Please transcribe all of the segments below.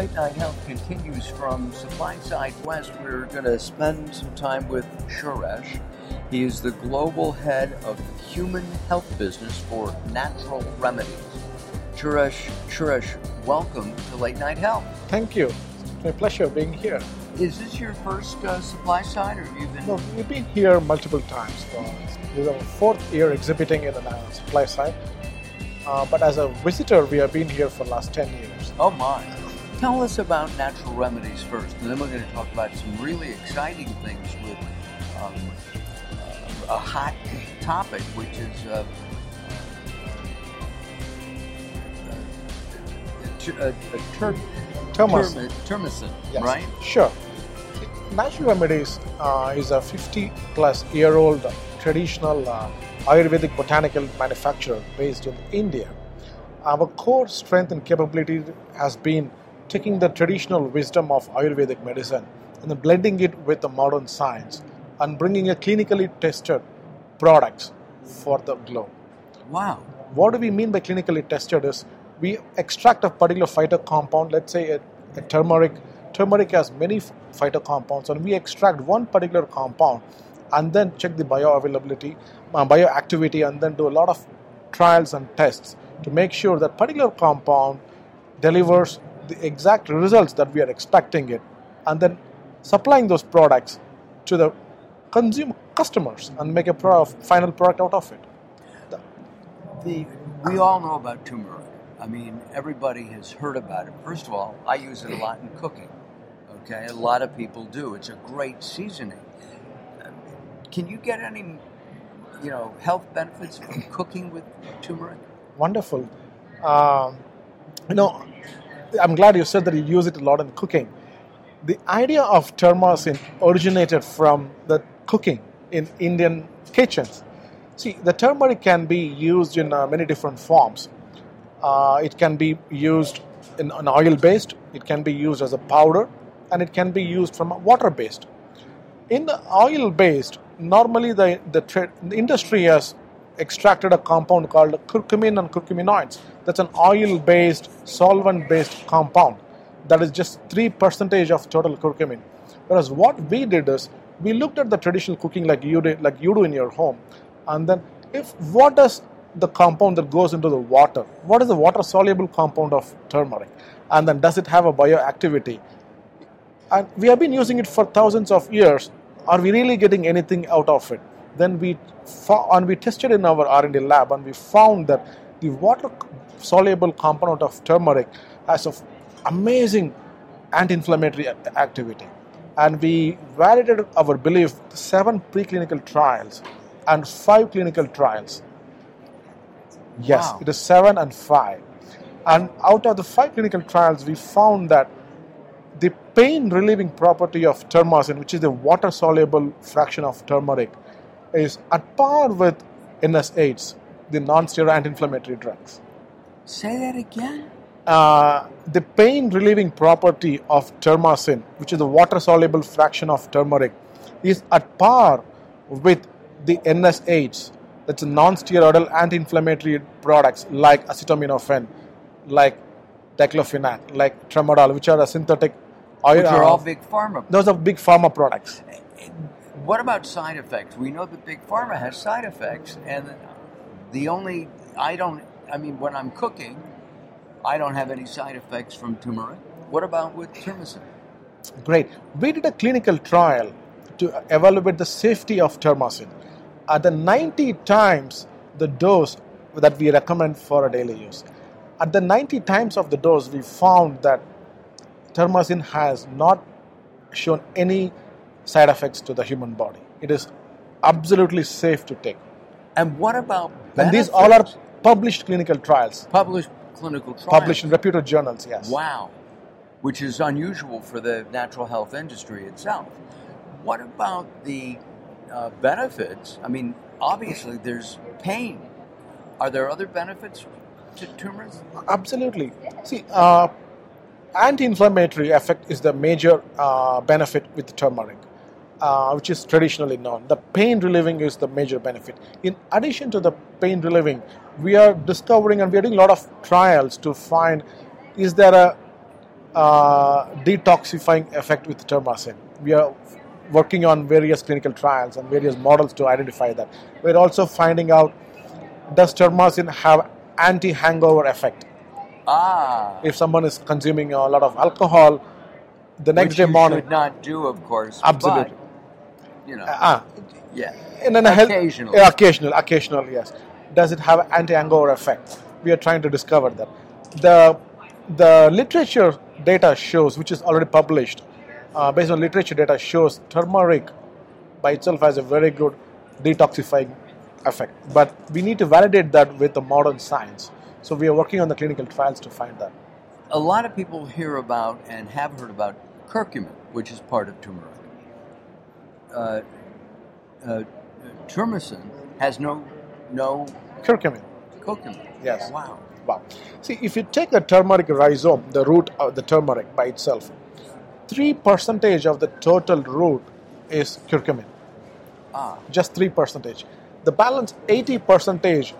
Late Night Health continues from SupplySide West. We're going to spend some time with Suresh. He is the global head of human health business for Natural Remedies. Suresh, Suresh, welcome to Late Night Health. Thank you. It's my pleasure being here. Is this your first uh, supply side, or have you been? No, we've been here multiple times. This is our fourth year exhibiting in the uh, supply side. Uh, but as a visitor, we have been here for the last 10 years. Oh my. Tell us about natural remedies first, and then we're going to talk about some really exciting things with um, uh, a hot topic, which is uh, uh, uh, ter- Thomas. termi- Turmacin, Yes. right? Sure. Natural Remedies uh, is a 50 plus year old traditional uh, Ayurvedic botanical manufacturer based in India. Our core strength and capability has been taking the traditional wisdom of Ayurvedic medicine and then blending it with the modern science and bringing a clinically tested products for the globe. Wow. What do we mean by clinically tested is we extract a particular phyto compound, let's say a, a turmeric. Turmeric has many phyto compounds, and we extract one particular compound and then check the bioavailability, uh, bioactivity, and then do a lot of trials and tests to make sure that particular compound delivers the exact results that we are expecting it, and then supplying those products to the consumer customers and make a pro- final product out of it. The, we all know about turmeric. I mean, everybody has heard about it. First of all, I use it a lot in cooking. Okay, a lot of people do. It's a great seasoning. Can you get any, you know, health benefits from cooking with turmeric? Wonderful. Um, you know, I'm glad you said that you use it a lot in cooking. The idea of turmeric originated from the cooking in Indian kitchens. See, the turmeric can be used in uh, many different forms. Uh, it can be used in an oil based, it can be used as a powder, and it can be used from a water based. In the oil based, normally the, the, tra- the industry has extracted a compound called curcumin and curcuminoids. That's an oil based, solvent based compound that is just 3% of total curcumin. Whereas what we did is we looked at the traditional cooking like you did, like you do in your home, and then if what does the compound that goes into the water, what is the water soluble compound of turmeric, and then does it have a bioactivity? and we have been using it for thousands of years. Are we really getting anything out of it? Then we fo- and we tested in our R&D lab, and we found that the water-soluble component of turmeric has of amazing anti-inflammatory activity. And we validated our belief seven preclinical trials and five clinical trials. Yes, Wow. it is seven and five. And out of the five clinical trials, we found that the pain relieving property of turmeric, which is the water soluble fraction of turmeric, is at par with NSAIDs, the non steroid anti inflammatory drugs. Say that again. Uh, the pain relieving property of Turmacin, which is the water soluble fraction of turmeric, is at par with the NSAIDs, that's non steroidal anti inflammatory products like acetaminophen, like diclofenac, like tramadol, which are a synthetic oil. Which are all big pharma. those are big pharma products. What about side effects? We know that big pharma has side effects, and the only I don't. I mean, when I'm cooking, I don't have any side effects from turmeric. What about with turmeric? Great. We did a clinical trial to evaluate the safety of Turmacin. At the 90 times the dose that we recommend for a daily use. At the 90 times of the dose, we found that Turmacin has not shown any side effects to the human body. It is absolutely safe to take. And what about And these all are published clinical trials, published clinical trials? published in reputed journals, yes. Wow, which is unusual for the natural health industry itself. What about the uh, benefits? I mean, obviously there's pain. Are there other benefits to tumors? Absolutely. See, uh, anti-inflammatory effect is the major uh, benefit with turmeric, uh, which is traditionally known. The pain relieving is the major benefit. In addition to the pain relieving, we are discovering and we are doing a lot of trials to find is there a uh, detoxifying effect with Turmacin. We are working on various clinical trials and various models to identify that. We're also finding out does Turmacin have anti-hangover effect? Ah. If someone is consuming a lot of alcohol, the next which day you morning, should not do, of course. Absolutely. You know, ah, yeah. and then a health- Occasionally. yeah, occasional, occasional, yes. Does it have anti-hangover effect? We are trying to discover that. The the literature data shows, which is already published, uh, based on literature data shows turmeric by itself has a very good detoxifying effect. But we need to validate that with the modern science. So we are working on the clinical trials to find that. A lot of people hear about and have heard about curcumin, which is part of turmeric. Uh, uh, has no no Curcumin. curcumin. Yes. Wow. Wow. See, if you take the turmeric rhizome, the root of the turmeric by itself, three percentage of the total root is curcumin. Ah. Just three percentage. The balance eighty percentage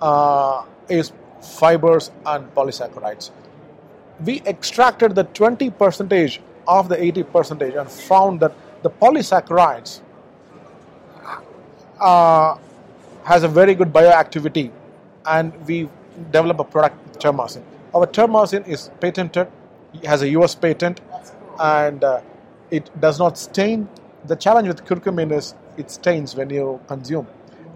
uh, is fibers and polysaccharides. We extracted the twenty percentage of the eighty percentage and found that the polysaccharides uh, has a very good bioactivity, and we develop a product Turmacin. Our Turmacin is patented, it has a US patent, and uh, it does not stain. The challenge with curcumin is it stains when you consume.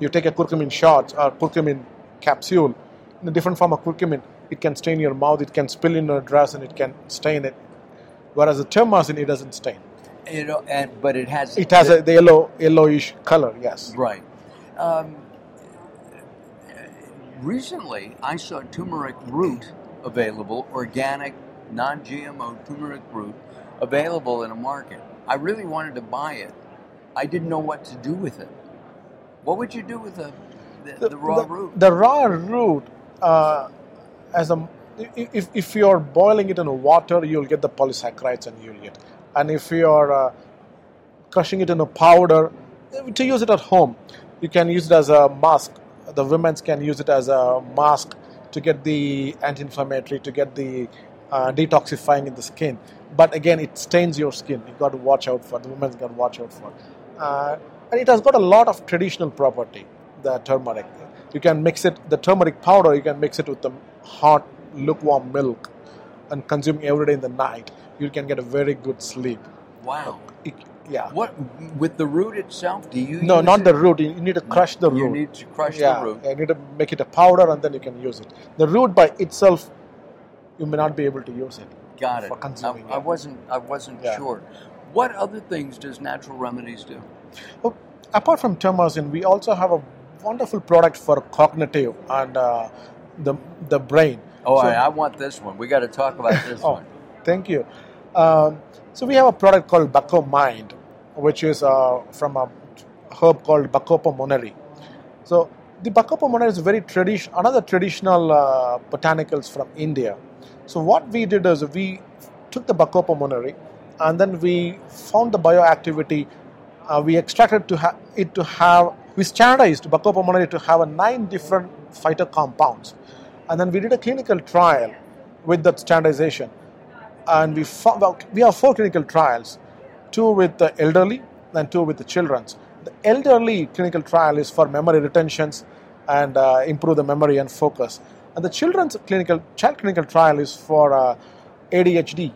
You take a curcumin shot or curcumin capsule, in a different form of curcumin, it can stain your mouth, it can spill in your dress, and it can stain it. Whereas the Turmacin, it doesn't stain. You know, and but it has It has a, the yellow yellowish color. Yes. right. Um, recently, I saw turmeric root available, organic, non-GMO turmeric root available in a market. I really wanted to buy it. I didn't know what to do with it. What would you do with the the, the raw the, root? The raw root, uh, as a if, if you're boiling it in water, you'll get the polysaccharides and you'll get. And if you're uh, crushing it in a powder, to use it at home, you can use it as a mask. The women can use it as a mask to get the anti-inflammatory, to get the uh, detoxifying in the skin. But again, it stains your skin. You got to watch out for. The women's got to watch out for. Uh, and it has got a lot of traditional property. The turmeric. You can mix it. The turmeric powder. You can mix it with the hot, lukewarm milk, and consume every day in the night. You can get a very good sleep. wow. It- yeah. What with the root itself? Do you No, use not it? the root. You need to crush the root. You need to crush yeah, the root. You need to make it a powder and then you can use it. The root by itself, you may not be able to use it. Got it. for consuming I, I wasn't. I wasn't Yeah. sure. What other things does natural remedies do? Oh, apart from Turmacin, we also have a wonderful product for cognitive and uh, the the brain. Oh, So- I, I want this one. We got to talk about this Oh, one. thank you. Um, so we have a product called BacoMind, which is uh, from a herb called Bacopa monnieri. So the Bacopa monnieri is very tradition, another traditional uh, botanicals from India. So what we did is we took the Bacopa monnieri and then we found the bioactivity. Uh, we extracted to ha- it to have we standardized Bacopa monnieri to have a nine different phytocompounds, and then we did a clinical trial with that standardization and we found well, we have four clinical trials two with the elderly and two with the children's. The elderly clinical trial is for memory retentions and uh, improve the memory and focus. And the children's clinical child clinical trial is for uh, adhd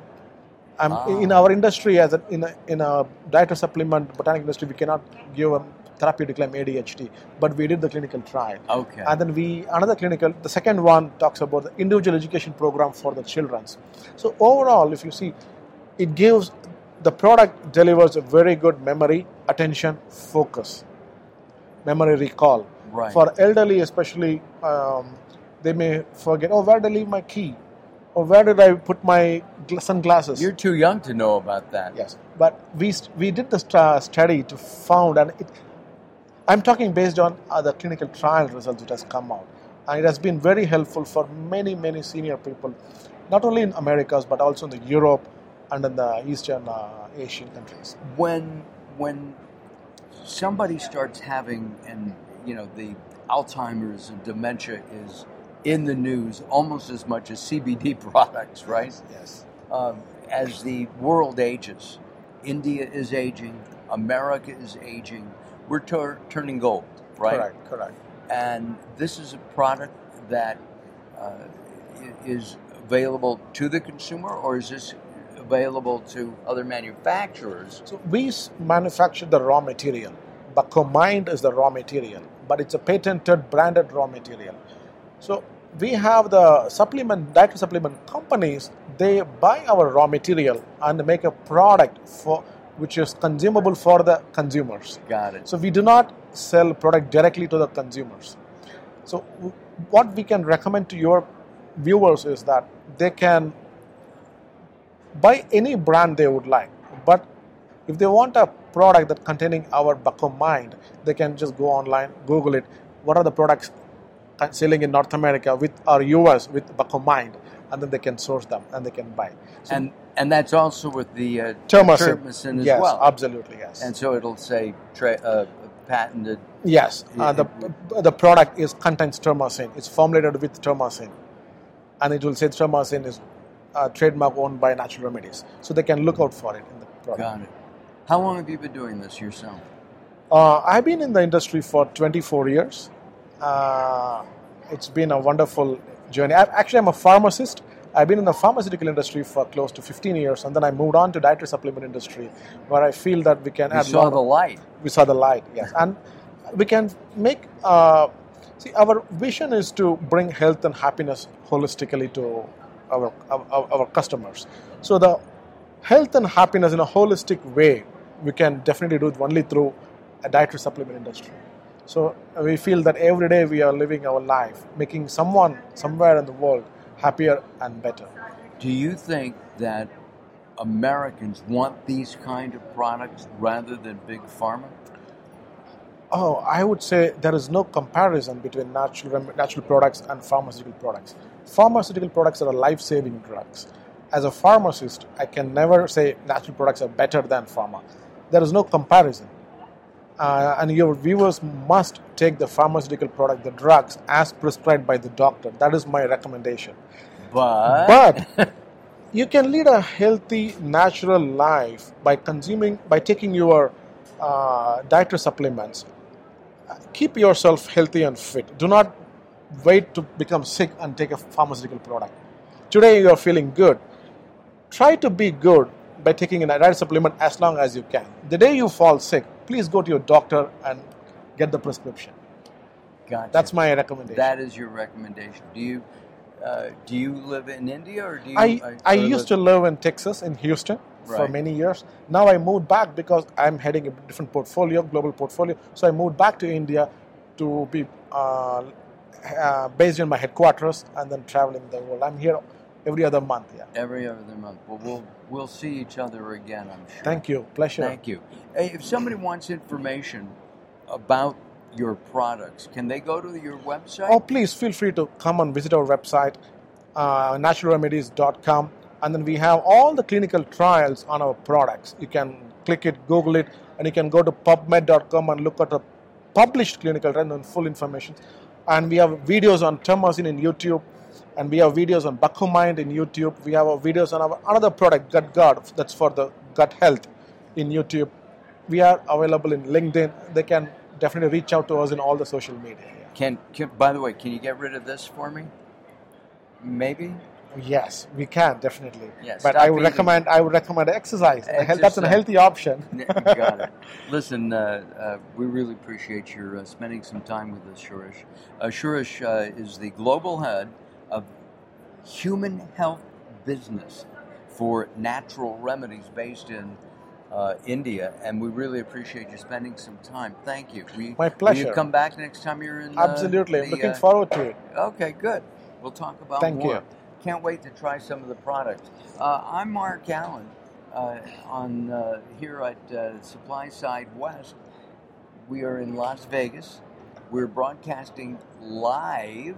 um, Ah. in our industry as a, in a, in a dietary supplement botanic industry we cannot give a therapeutic like adhd but we did the clinical trial Okay. and then we another clinical the second one talks about the individual education program for the children's so overall if you see it gives the product delivers a very good memory attention focus memory recall Right. for elderly especially um, they may forget oh where did i leave my key or where did i put my gl- sunglasses You're too young to know about that. Yes, but we we did the st- study to found, and it, I'm talking based on the clinical trial results that has come out, and it has been very helpful for many many senior people, not only in Americas but also in the Europe and in the Eastern uh, Asian countries. When when somebody starts having and you know the Alzheimer's and dementia is in the news almost as much as CBD products, right? Yes. um, as the world ages, India is aging, America is aging, we're tur- turning gold, right? Correct, correct. And this is a product that uh, is available to the consumer, or is this available to other manufacturers? So we manufacture the raw material. but BacoMind is the raw material, but it's a patented, branded raw material. So we have the supplement, dietary supplement companies. They buy our raw material and make a product for which is consumable for the consumers. Got it. So we do not sell product directly to the consumers. So what we can recommend to your viewers is that they can buy any brand they would like, but if they want a product that containing our BacoMind, they can just go online, Google it. What are the products selling in North America with our US with BacoMind, and then they can source them and they can buy. So and and that's also with the uh, Turmacin, Turmacin as yes, well. absolutely, yes. And so it'll say tra- uh, patented. Yes, uh, the the product is contains Turmacin. It's formulated with Turmacin, and it will say Turmacin is uh, trademark owned by Natural Remedies, so they can look out for it in the product. Got it. How long have you been doing this yourself? Uh, I've been in the industry for 24 years. Uh, it's been a wonderful journey. I, actually, I'm a pharmacist. I've been in the pharmaceutical industry for close to 15 years, and then I moved on to dietary supplement industry, where I feel that we can add saw the light. we saw the light yes and we can make uh, see our vision is to bring health and happiness holistically to our, our our customers so the health and happiness in a holistic way we can definitely do it only through a dietary supplement industry so we feel that every day we are living our life making someone somewhere in the world happier and better Do you think that Americans want these kind of products rather than big pharma? Oh, I would say there is no comparison between natural natural products and pharmaceutical products. Pharmaceutical products are life-saving drugs. As a pharmacist, I can never say natural products are better than pharma. There is no comparison. Uh, and your viewers must take the pharmaceutical product, the drugs, as prescribed by the doctor. That is my recommendation. But, But you can lead a healthy, natural life by consuming, by taking your uh, dietary supplements. Keep yourself healthy and fit. Do not wait to become sick and take a pharmaceutical product. Today you are feeling good. Try to be good by taking a dietary supplement as long as you can. The day you fall sick, please go to your doctor and get the prescription. gotcha. That's my recommendation. that is your recommendation. Do you uh, do you live in India or do you? I, uh, I or used to live in Texas, in Houston, for many years. Now I moved back because I'm heading a different portfolio, global portfolio. So I moved back to India to be uh, uh, based in my headquarters and then traveling the world. I'm here every other month. Yeah. every other month. Well, we'll we'll see each other again. I'm sure. Thank you. Pleasure. Thank you. Hey, if somebody wants information about your products, can they go to your website? Oh, please feel free to come and visit our website, uh, naturalremedies.com, and then we have all the clinical trials on our products. You can click it, Google it, and you can go to pubmed.com and look at the published clinical trial and full information. And we have videos on Turmacin in YouTube, and we have videos on BacoMind in YouTube. We have videos on our another product, GutGard, that's for the gut health in YouTube. We are available in LinkedIn. They can definitely reach out to us in all the social media. yeah. Can, can by the way, can you get rid of this for me? Maybe. Yes, we can definitely. Yes, but I would eating. recommend I would recommend exercise. Hel- That's a healthy option. Got it. Listen, uh, uh, we really appreciate your uh, spending some time with us, Suresh. Uh, Suresh uh, is the global head of human health business for natural remedies based in uh, India, and we really appreciate you spending some time. Thank you. We, My Will pleasure. you come back next time you're in? uh, Absolutely, I'm looking uh, forward to it. Okay, good. We'll talk about Thank more. you. Can't wait to try some of the products. Uh, I'm Mark Alyn uh, on uh, here at uh, SupplySide West. We are in Las Vegas. We're broadcasting live,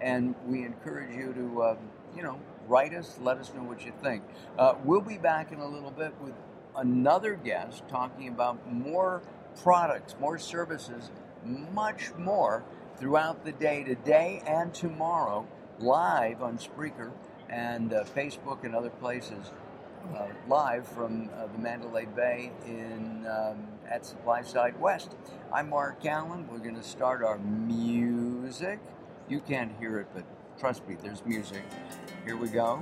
and we encourage you to, uh, you know, write us, let us know what you think. Uh, we'll be back in a little bit with another guest talking about more products, more services, much more throughout the day today and tomorrow live on Spreaker and uh, Facebook and other places uh, live from uh, the Mandalay Bay in um, at SupplySide West. I'm Mark Alyn. We're going to start our music. You can't hear it, but trust me, there's music. Here we go.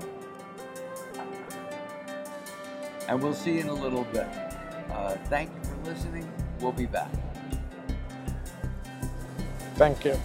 And we'll see you in a little bit. Uh, thank you for listening. We'll be back. Thank you.